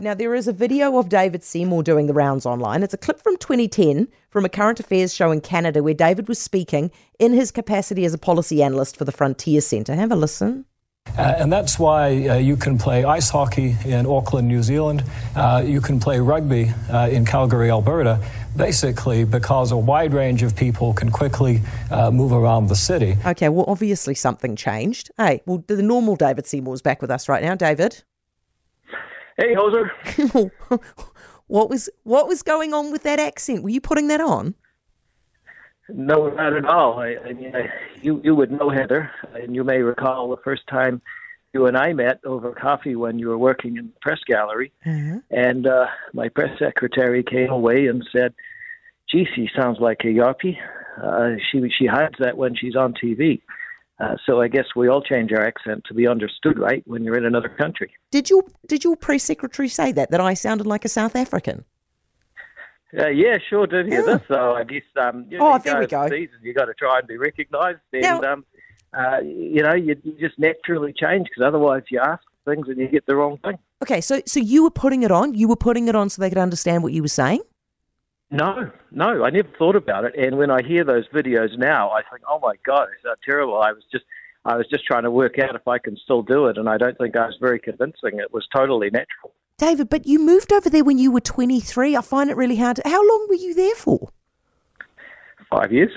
Now, there is a video of David Seymour doing the rounds online. It's a clip from 2010 from a current affairs show in Canada where David was speaking in his capacity as a policy analyst for the Frontier Centre. Have a listen. Uh, and that's why uh, you can play ice hockey in Auckland, New Zealand. Uh, you can play rugby uh, in Calgary, Alberta, basically because a wide range of people can quickly uh, move around the city. Okay, well, obviously something changed. Hey, well, the normal David Seymour is back with us right now. David. Hey, Hoser. what was what was going on with that accent? Were you putting that on? No, not at all. I, I mean, I, you you would know Heather, and you may recall the first time you and I met over coffee when you were working in the press gallery, and uh, my press secretary came away and said, "Gee, she sounds like a Yarpy." Uh, she she hides that when she's on TV. Uh, so I guess we all change our accent to be understood, right? When you're in another country. Did your did your press secretary say that that I sounded like a South African? Uh, yeah, sure did hear this. So I guess um, you Oh, you there we go. go. Season, you got to try and be recognised, and Now- um, uh, you know you, you just naturally change because otherwise you ask things and you get the wrong thing. Okay, so so you were putting it on. You were putting it on so they could understand what you were saying. No, no, I never thought about it. And when I hear those videos now, I think, oh my god, it's so terrible. I was just, I was just trying to work out if I can still do it, and I don't think I was very convincing. It was totally natural. David, but you moved over there when you were 23. I find it really hard. To, how long were you there for? Five years.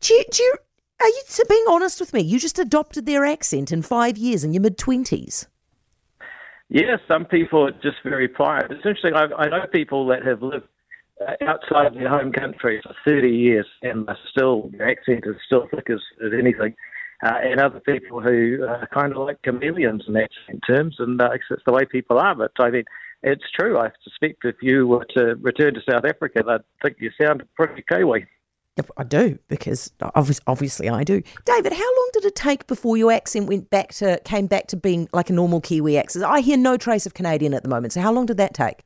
Do you, do you, are you being honest with me? You just adopted their accent in five years in your mid 20s. Yeah, some people are just very pliant. It's interesting. I, I know people that have lived outside their home country for 30 years and are still, their accent is still thick as, as anything. Uh, and other people who are kind of like chameleons in accent terms, and uh, it's the way people are. But I mean, it's true. I suspect if you were to return to South Africa, they'd think you sound pretty Kiwi. Yep, I do because obviously, obviously I do. David, how long did it take before your accent went back to came back to being like a normal Kiwi accent? I hear no trace of Canadian at the moment. So how long did that take?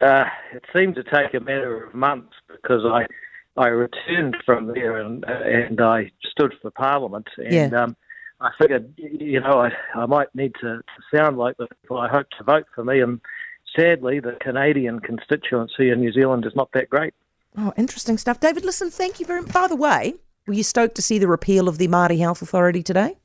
Uh, it seemed to take a matter of months because I I returned from there and and I stood for Parliament and Yeah. um, I figured you know I I might need to, to sound like the people I hope to vote for me and sadly the Canadian constituency in New Zealand is not that great. Oh, interesting stuff, David. Listen, thank you very. Much. By the way, were you stoked to see the repeal of the Māori Health Authority today?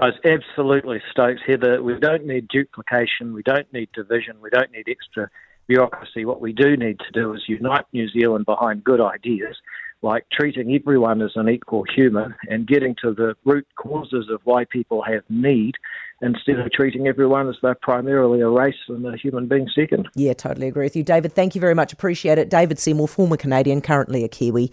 I was absolutely stoked, Heather. We don't need duplication. We don't need division. We don't need extra bureaucracy. What we do need to do is unite New Zealand behind good ideas, like treating everyone as an equal human and getting to the root causes of why people have need instead of treating everyone as they're primarily a race and a human being second. Yeah, totally agree with you, David. Thank you very much. Appreciate it. David Seymour, former Canadian, currently a Kiwi.